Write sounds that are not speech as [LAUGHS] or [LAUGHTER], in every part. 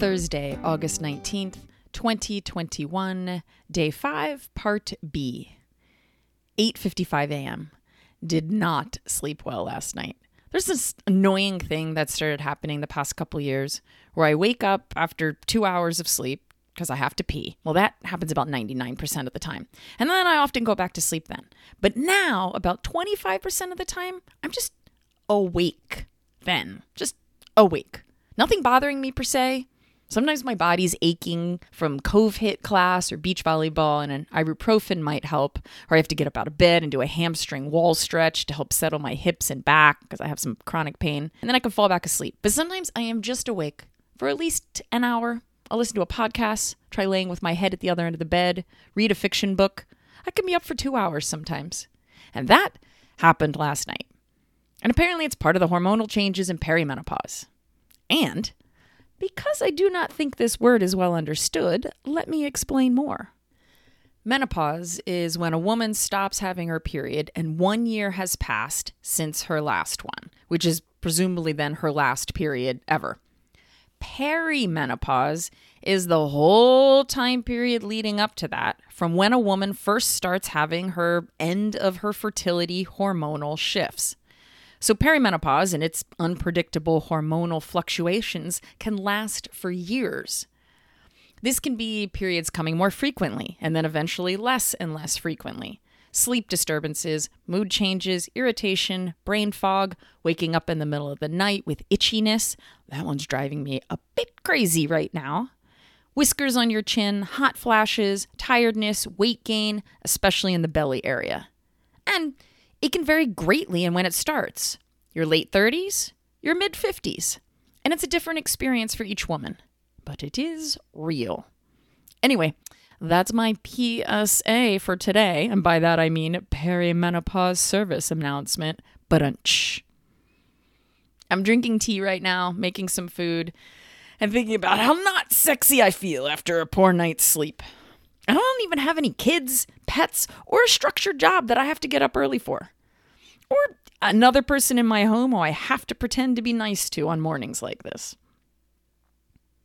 Thursday, August 19th, 2021, day 5, part B. 8:55 a.m. Did not sleep well last night. There's this annoying thing that started happening the past couple years where I wake up after 2 hours of sleep because I have to pee. Well, that happens about 99% of the time. And then I often go back to sleep then. But now, about 25% of the time, I'm just awake then. Just awake. Nothing bothering me per se. Sometimes my body's aching from Cove Hit class or beach volleyball, and an ibuprofen might help. Or I have to get up out of bed and do a hamstring wall stretch to help settle my hips and back because I have some chronic pain. And then I can fall back asleep. But sometimes I am just awake for at least an hour. I'll listen to a podcast, try laying with my head at the other end of the bed, read a fiction book. I can be up for two hours sometimes. And that happened last night. And apparently, it's part of the hormonal changes in perimenopause. And because I do not think this word is well understood, let me explain more. Menopause is when a woman stops having her period and one year has passed since her last one, which is presumably then her last period ever. Perimenopause is the whole time period leading up to that, from when a woman first starts having her end of her fertility hormonal shifts. So, perimenopause and its unpredictable hormonal fluctuations can last for years. This can be periods coming more frequently and then eventually less and less frequently. Sleep disturbances, mood changes, irritation, brain fog, waking up in the middle of the night with itchiness. That one's driving me a bit crazy right now. Whiskers on your chin, hot flashes, tiredness, weight gain, especially in the belly area. And it can vary greatly in when it starts your late 30s, your mid 50s. And it's a different experience for each woman, but it is real. Anyway, that's my PSA for today. And by that I mean perimenopause service announcement. But I'm drinking tea right now, making some food, and thinking about how not sexy I feel after a poor night's sleep. I don't even have any kids, pets, or a structured job that I have to get up early for. Or another person in my home who I have to pretend to be nice to on mornings like this.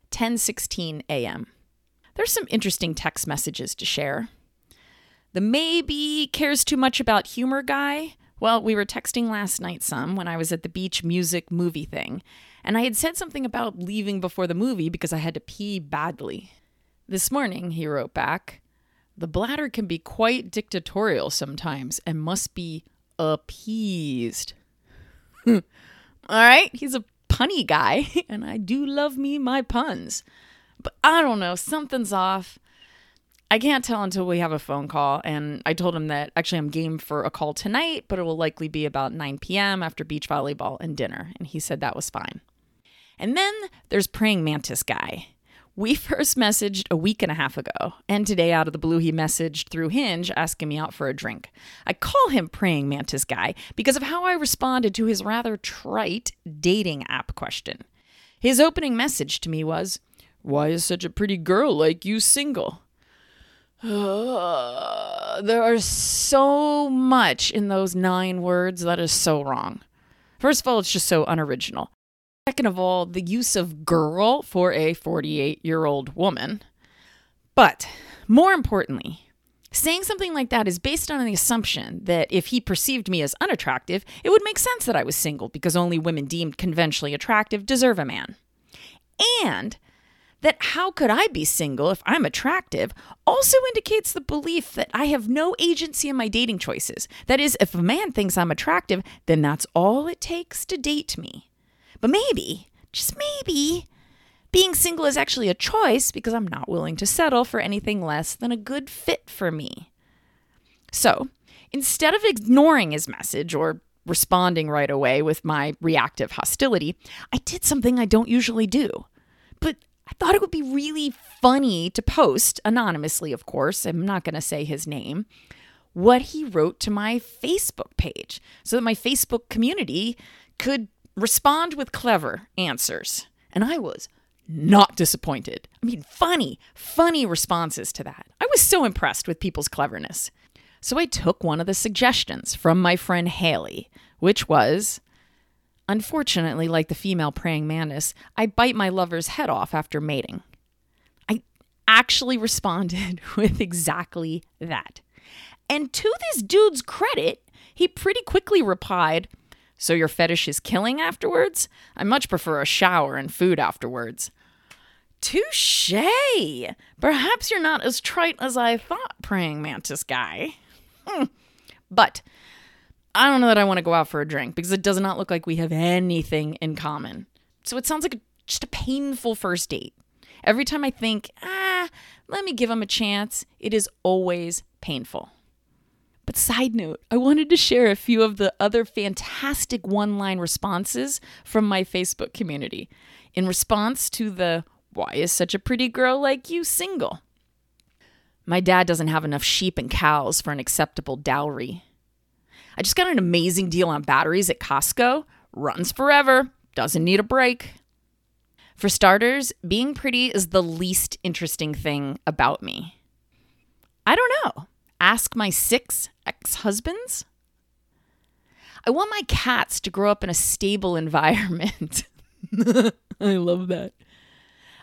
10:16 a.m. There's some interesting text messages to share. The maybe cares too much about humor guy. Well, we were texting last night some when I was at the beach music movie thing, and I had said something about leaving before the movie because I had to pee badly. This morning, he wrote back, The bladder can be quite dictatorial sometimes and must be appeased. [LAUGHS] All right, he's a punny guy, [LAUGHS] and I do love me my puns. But I don't know, something's off. I can't tell until we have a phone call. And I told him that actually I'm game for a call tonight, but it will likely be about 9 p.m. after beach volleyball and dinner. And he said that was fine. And then there's praying mantis guy. We first messaged a week and a half ago, and today out of the blue he messaged through Hinge asking me out for a drink. I call him praying mantis guy because of how I responded to his rather trite dating app question. His opening message to me was, "Why is such a pretty girl like you single?" Uh, there are so much in those nine words that is so wrong. First of all, it's just so unoriginal. Second of all, the use of girl for a 48 year old woman. But more importantly, saying something like that is based on the assumption that if he perceived me as unattractive, it would make sense that I was single because only women deemed conventionally attractive deserve a man. And that how could I be single if I'm attractive also indicates the belief that I have no agency in my dating choices. That is, if a man thinks I'm attractive, then that's all it takes to date me. But maybe, just maybe, being single is actually a choice because I'm not willing to settle for anything less than a good fit for me. So, instead of ignoring his message or responding right away with my reactive hostility, I did something I don't usually do. But I thought it would be really funny to post, anonymously, of course, I'm not going to say his name, what he wrote to my Facebook page so that my Facebook community could respond with clever answers. And I was not disappointed. I mean, funny, funny responses to that. I was so impressed with people's cleverness. So I took one of the suggestions from my friend Haley, which was Unfortunately, like the female praying mantis, I bite my lover's head off after mating. I actually [LAUGHS] responded [LAUGHS] with exactly that. And to this dude's credit, he pretty quickly replied, So your fetish is killing afterwards? I much prefer a shower and food afterwards. Touche! Perhaps you're not as trite as I thought, praying mantis guy. Hmm. But I don't know that I want to go out for a drink because it does not look like we have anything in common. So it sounds like a, just a painful first date. Every time I think, ah, let me give him a chance, it is always painful. But side note, I wanted to share a few of the other fantastic one line responses from my Facebook community in response to the why is such a pretty girl like you single? My dad doesn't have enough sheep and cows for an acceptable dowry. I just got an amazing deal on batteries at Costco. Runs forever, doesn't need a break. For starters, being pretty is the least interesting thing about me. I don't know. Ask my six ex husbands. I want my cats to grow up in a stable [LAUGHS] environment. [LAUGHS] I love that.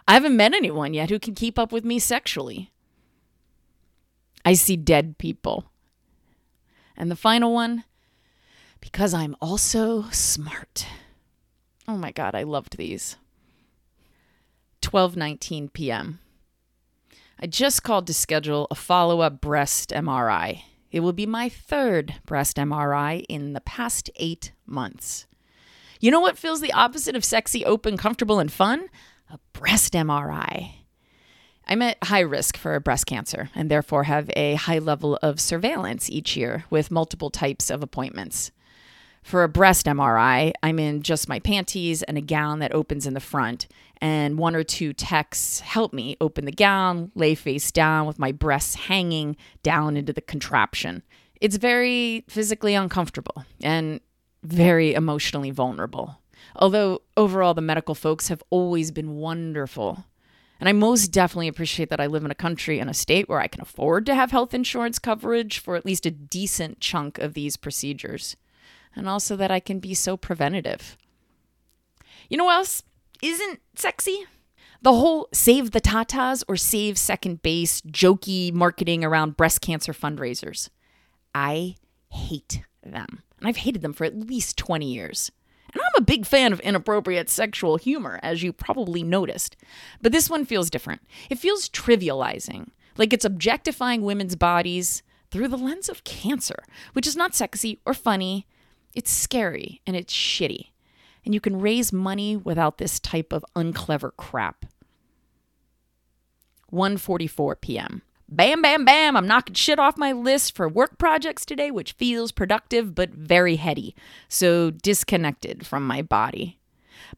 I haven't met anyone yet who can keep up with me sexually. I see dead people. And the final one, because I'm also smart. Oh my god, I loved these. 12:19 p.m. I just called to schedule a follow-up breast MRI. It will be my third breast MRI in the past 8 months. You know what feels the opposite of sexy, open, comfortable and fun? A breast MRI. I'm at high risk for breast cancer and therefore have a high level of surveillance each year with multiple types of appointments. For a breast MRI, I'm in just my panties and a gown that opens in the front, and one or two techs help me open the gown, lay face down with my breasts hanging down into the contraption. It's very physically uncomfortable and very emotionally vulnerable. Although overall, the medical folks have always been wonderful. And I most definitely appreciate that I live in a country and a state where I can afford to have health insurance coverage for at least a decent chunk of these procedures. And also that I can be so preventative. You know what else isn't sexy? The whole save the tatas or save second base jokey marketing around breast cancer fundraisers. I hate them. And I've hated them for at least 20 years. And I'm a big fan of inappropriate sexual humor, as you probably noticed. But this one feels different. It feels trivializing, like it's objectifying women's bodies through the lens of cancer, which is not sexy or funny. It's scary and it's shitty. And you can raise money without this type of unclever crap. 1:44 p.m. Bam, bam, bam. I'm knocking shit off my list for work projects today, which feels productive but very heady. So disconnected from my body.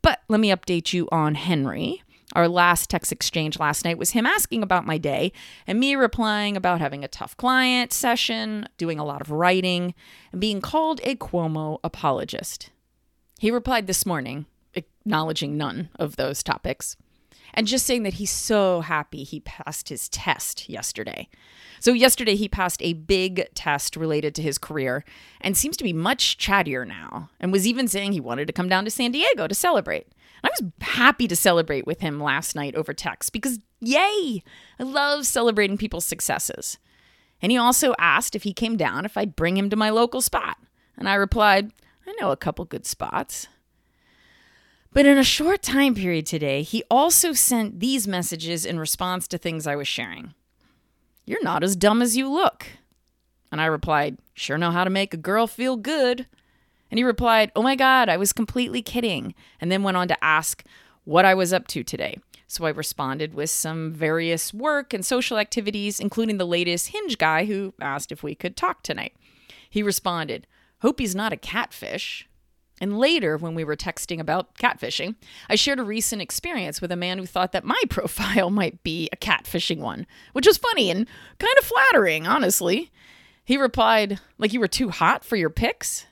But let me update you on Henry. Our last text exchange last night was him asking about my day and me replying about having a tough client session, doing a lot of writing, and being called a Cuomo apologist. He replied this morning, acknowledging none of those topics and just saying that he's so happy he passed his test yesterday. So, yesterday he passed a big test related to his career and seems to be much chattier now, and was even saying he wanted to come down to San Diego to celebrate. I was happy to celebrate with him last night over text because, yay, I love celebrating people's successes. And he also asked if he came down if I'd bring him to my local spot. And I replied, I know a couple good spots. But in a short time period today, he also sent these messages in response to things I was sharing. You're not as dumb as you look. And I replied, Sure know how to make a girl feel good. And he replied, Oh my God, I was completely kidding. And then went on to ask what I was up to today. So I responded with some various work and social activities, including the latest Hinge guy who asked if we could talk tonight. He responded, Hope he's not a catfish. And later, when we were texting about catfishing, I shared a recent experience with a man who thought that my [LAUGHS] profile might be a catfishing one, which was funny and kind of flattering, honestly. He replied, like you were too hot for your pics.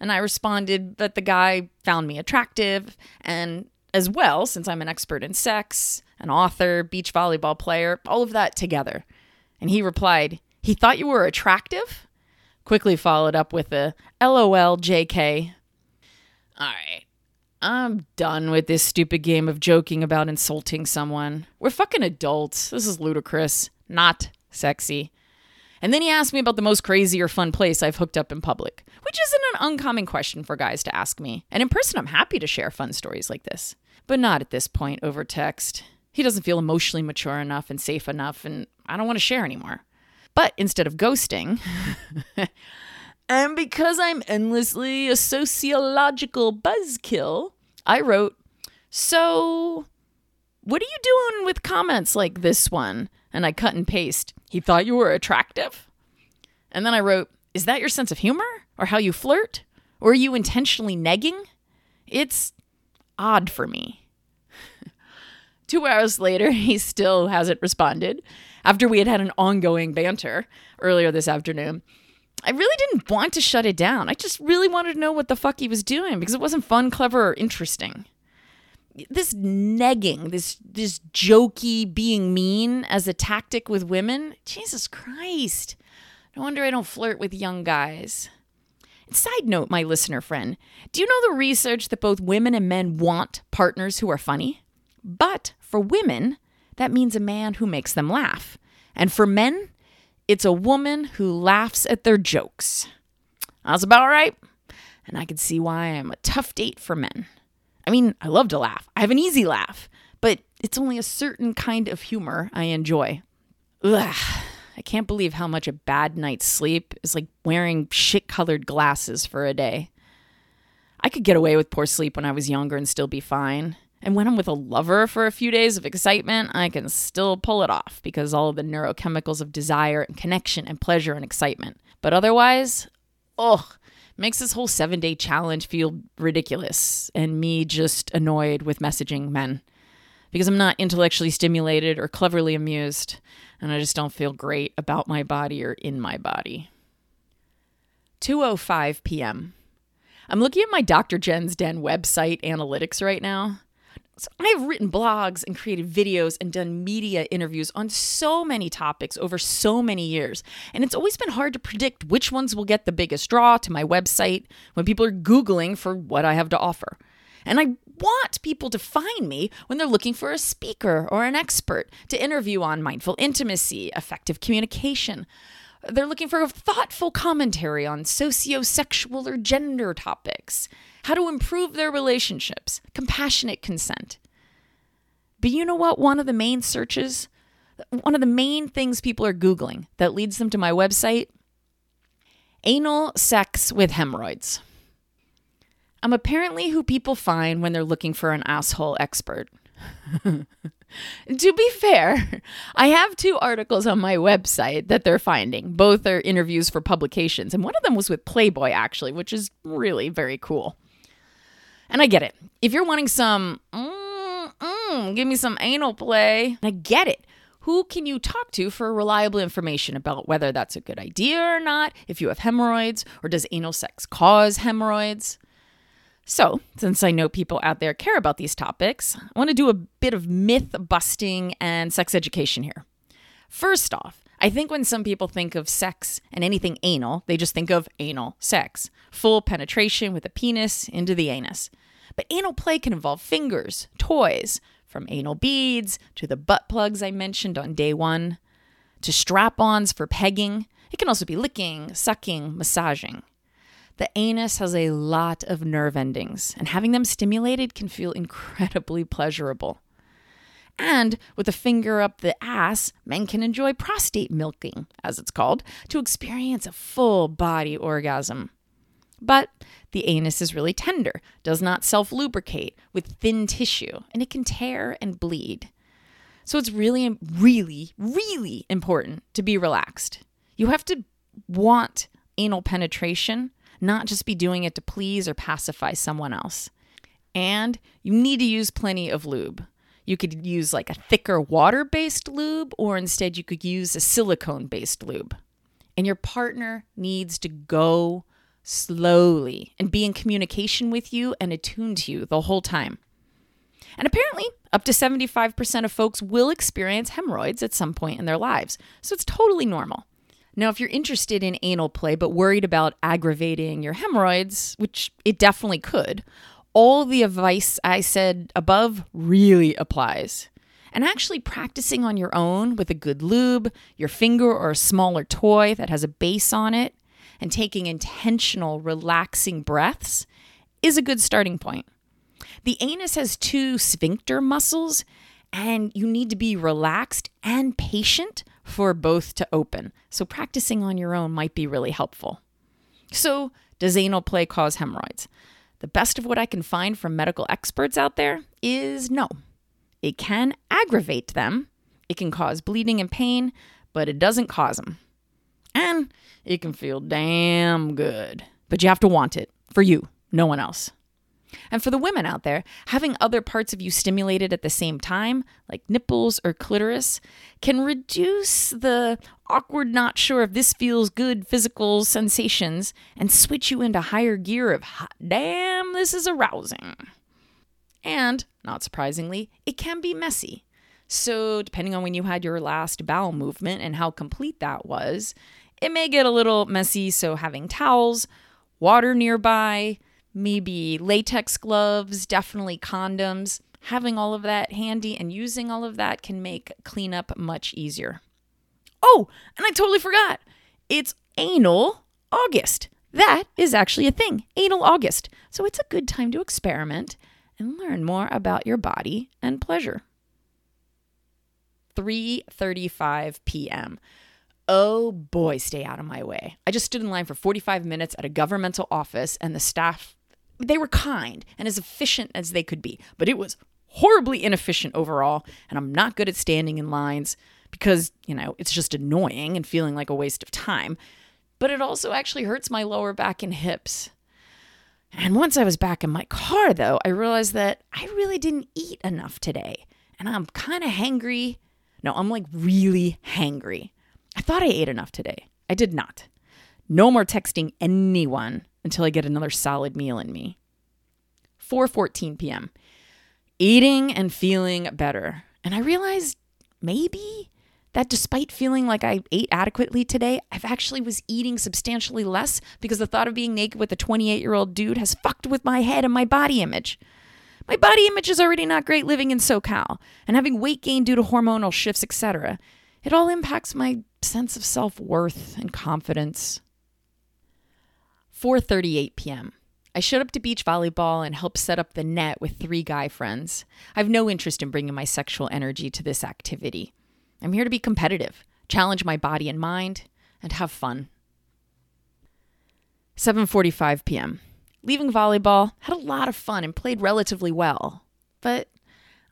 And I responded that the guy found me attractive, and as well, since I'm an expert in sex, an author, beach volleyball player, all of that together. And he replied, he thought you were attractive? Quickly followed up with a LOL JK all right. I'm done with this stupid game of joking about insulting someone. We're fucking adults. This is ludicrous. Not sexy. And then he asked me about the most crazy or fun place I've hooked up in public, which isn't an uncommon question for guys to ask me. And in person, I'm happy to share fun stories like this, but not at this point over text. He doesn't feel emotionally mature enough and safe enough, and I don't want to share anymore. But instead of ghosting, [LAUGHS] and because I'm endlessly a sociological buzzkill, I wrote, So, what are you doing with comments like this one? And I cut and paste, He thought you were attractive? And then I wrote, Is that your sense of humor? Or how you flirt? Or are you intentionally negging? It's odd for me. [LAUGHS] Two hours later, [LAUGHS] he still hasn't responded after we had had an ongoing banter earlier this afternoon. I really didn't want to shut it down. I just really wanted to know what the fuck he was doing because it wasn't fun, clever, or interesting. This negging, this this jokey being mean as a tactic with women, Jesus Christ. No wonder I don't flirt with young guys. Side note, my listener friend, do you know the research that both women and men want partners who are funny? But for women, that means a man who makes them laugh. And for men, it's a woman who laughs at their jokes. That's about right. And I can see why I'm a tough date for men. I mean, I love to laugh. I have an easy laugh, but it's only a certain kind of humor I enjoy. Ugh, I can't believe how much a bad night's sleep is like wearing shit colored glasses for a day. I could get away with poor sleep when I was younger and still be fine. And when I'm with a lover for a few days of excitement, I can still pull it off because all of the neurochemicals of desire and connection and pleasure and excitement. But otherwise, ugh, makes this whole seven day challenge feel ridiculous and me just annoyed with messaging men because I'm not intellectually stimulated or cleverly amused, and I just don't feel great about my body or in my body. 2:05 p.m. I'm looking at my Dr. Jenn's Den website analytics right now. So I've written blogs and created videos and done media interviews on so many topics over so many years. And it's always been hard to predict which ones will get the biggest draw to my website when people are Googling for what I have to offer. And I want people to find me when they're looking for a speaker or an expert to interview on mindful intimacy, effective communication. They're looking for thoughtful commentary on socio-sexual or gender topics how to improve their relationships, compassionate consent. But you know what? One of the main searches, one of the main things people are Googling that leads them to my website anal sex with hemorrhoids. I'm apparently who people find when they're looking for an asshole expert. [LAUGHS] to be fair, I have two articles on my website that they're finding. Both are interviews for publications, and one of them was with Playboy, actually, which is really very cool. And I get it. If you're wanting some, mm, mm, give me some anal play, I get it. Who can you talk to for reliable information about whether that's a good idea or not, if you have hemorrhoids, or does anal sex cause hemorrhoids? So, since I know people out there care about these topics, I want to do a bit of myth busting and sex education here. First off, I think when some people think of sex and anything anal, they just think of anal sex, full penetration with a penis into the anus. But anal play can involve fingers, toys, from anal beads to the butt plugs I mentioned on day one, to strap ons for pegging. It can also be licking, sucking, massaging. The anus has a lot of nerve endings, and having them stimulated can feel incredibly pleasurable. And with a finger up the ass, men can enjoy prostate milking, as it's called, to experience a full body orgasm. But the anus is really tender, does not self lubricate with thin tissue, and it can tear and bleed. So it's really, really, really important to be relaxed. You have to want anal penetration, not just be doing it to please or pacify someone else. And you need to use plenty of lube. You could use like a thicker water based lube, or instead, you could use a silicone based lube. And your partner needs to go slowly and be in communication with you and attuned to you the whole time. And apparently, up to 75% of folks will experience hemorrhoids at some point in their lives. So it's totally normal. Now, if you're interested in anal play but worried about aggravating your hemorrhoids, which it definitely could, all the advice I said above really applies. And actually practicing on your own with a good lube, your finger or a smaller toy that has a base on it, and taking intentional, relaxing breaths is a good starting point. The anus has two sphincter muscles, and you need to be relaxed and patient for both to open. So, practicing on your own might be really helpful. So, does anal play cause hemorrhoids? The best of what I can find from medical experts out there is no. It can aggravate them, it can cause bleeding and pain, but it doesn't cause them. And it can feel damn good. But you have to want it for you, no one else. And for the women out there, having other parts of you stimulated at the same time, like nipples or clitoris, can reduce the awkward, not sure if this feels good physical sensations and switch you into higher gear of, damn, this is arousing. And, not surprisingly, it can be messy. So, depending on when you had your last bowel movement and how complete that was, it may get a little messy. So, having towels, water nearby, maybe latex gloves, definitely condoms. Having all of that handy and using all of that can make cleanup much easier. Oh, and I totally forgot. It's anal August. That is actually a thing, anal August. So it's a good time to experiment and learn more about your body and pleasure. 3:35 p.m. Oh boy, stay out of my way. I just stood in line for 45 minutes at a governmental office and the staff they were kind and as efficient as they could be, but it was horribly inefficient overall. And I'm not good at standing in lines because, you know, it's just annoying and feeling like a waste of time. But it also actually hurts my lower back and hips. And once I was back in my car, though, I realized that I really didn't eat enough today. And I'm kind of hangry. No, I'm like really hangry. I thought I ate enough today. I did not. No more texting anyone until I get another solid meal in me. 4:14 p.m. Eating and feeling better. And I realized maybe that despite feeling like I ate adequately today, I've actually was eating substantially less because the thought of being naked with a 28-year-old dude has fucked with my head and my body image. My body image is already not great living in SoCal, and having weight gain due to hormonal shifts, etc. It all impacts my sense of self-worth and confidence. 4:38 p.m. I showed up to beach volleyball and helped set up the net with three guy friends. I have no interest in bringing my sexual energy to this activity. I'm here to be competitive, challenge my body and mind, and have fun. 7:45 p.m. Leaving volleyball, had a lot of fun and played relatively well. But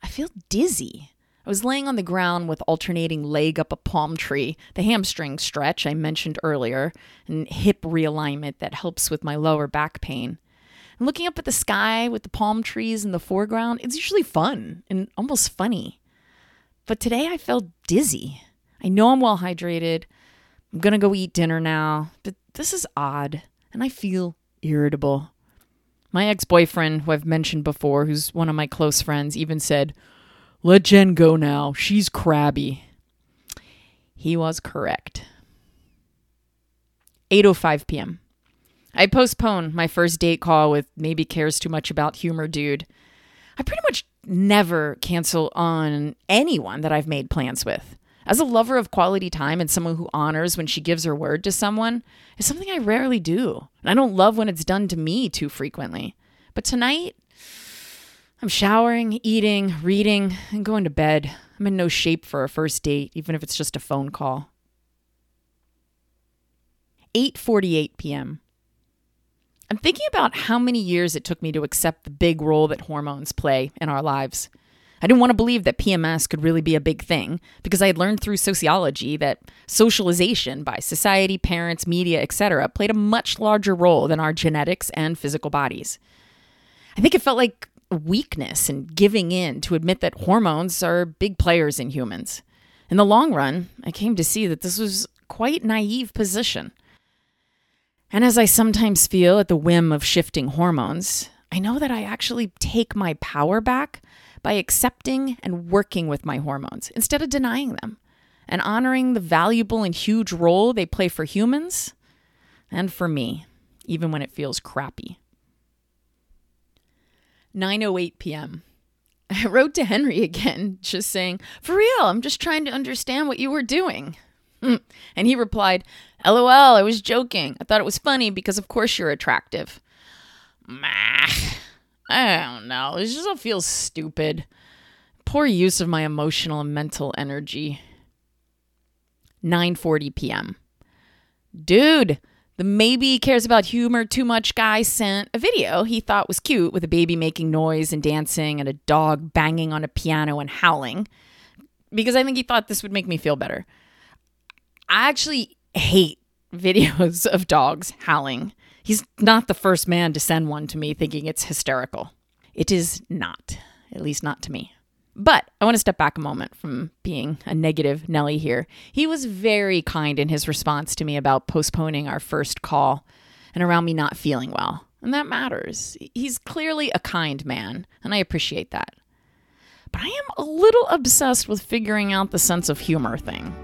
I feel dizzy. I was laying on the ground with alternating leg up a palm tree, the hamstring stretch I mentioned earlier, and hip realignment that helps with my lower back pain. And looking up at the sky with the palm trees in the foreground, it's usually fun and almost funny. But today I felt dizzy. I know I'm well hydrated. I'm going to go eat dinner now, but this is odd and I feel irritable. My ex boyfriend, who I've mentioned before, who's one of my close friends, even said, let Jenn go now. She's crabby. He was correct. 8:05 p.m. I postponed my first date call with maybe cares too much about humor dude. I pretty much never cancel on anyone that I've made plans with. As a lover of quality time and someone who honors when she gives her word to someone, is something I rarely do. And I don't love when it's done to me too frequently. But tonight, I'm showering, eating, reading, and going to bed. I'm in no shape for a first date, even if it's just a phone call. 8:48 p.m. I'm thinking about how many years it took me to accept the big role that hormones play in our lives. I didn't want to believe that PMS could really be a big thing because I had learned through sociology that socialization by society, parents, media, etc. played a much larger role than our genetics and physical bodies. I think it felt like weakness and giving in to admit that hormones are big players in humans. In the long run, I came to see that this was quite naive position. And as I sometimes feel at the whim of shifting hormones, I know that I actually take my power back by accepting and working with my hormones instead of denying them and honoring the valuable and huge role they play for humans and for me, even when it feels crappy. 9:08 p.m. [LAUGHS] I wrote to Henry again, just saying, "For real, I'm just trying to understand what you were doing." Hmm. And he replied, "LOL, I was joking. I thought it was funny because of course you're attractive." Mah. I don't know. It just all feels stupid. Poor use of my emotional and mental energy. 9:40 p.m. Dude, the maybe cares about humor too much guy sent a video he thought was cute with a baby making noise and dancing and a dog banging on a piano and howling because I think he thought this would make me feel better. I actually hate [LAUGHS] videos of dogs howling. He's not the first man to send one to me thinking it's hysterical. It is not, at least not to me. But I want to step back a moment from being a negative Nelly here. He was very kind in his response to me about postponing our first call and around me not feeling well. And that matters. He's clearly a kind man, and I appreciate that. But I am a little obsessed with figuring out the sense of humor thing.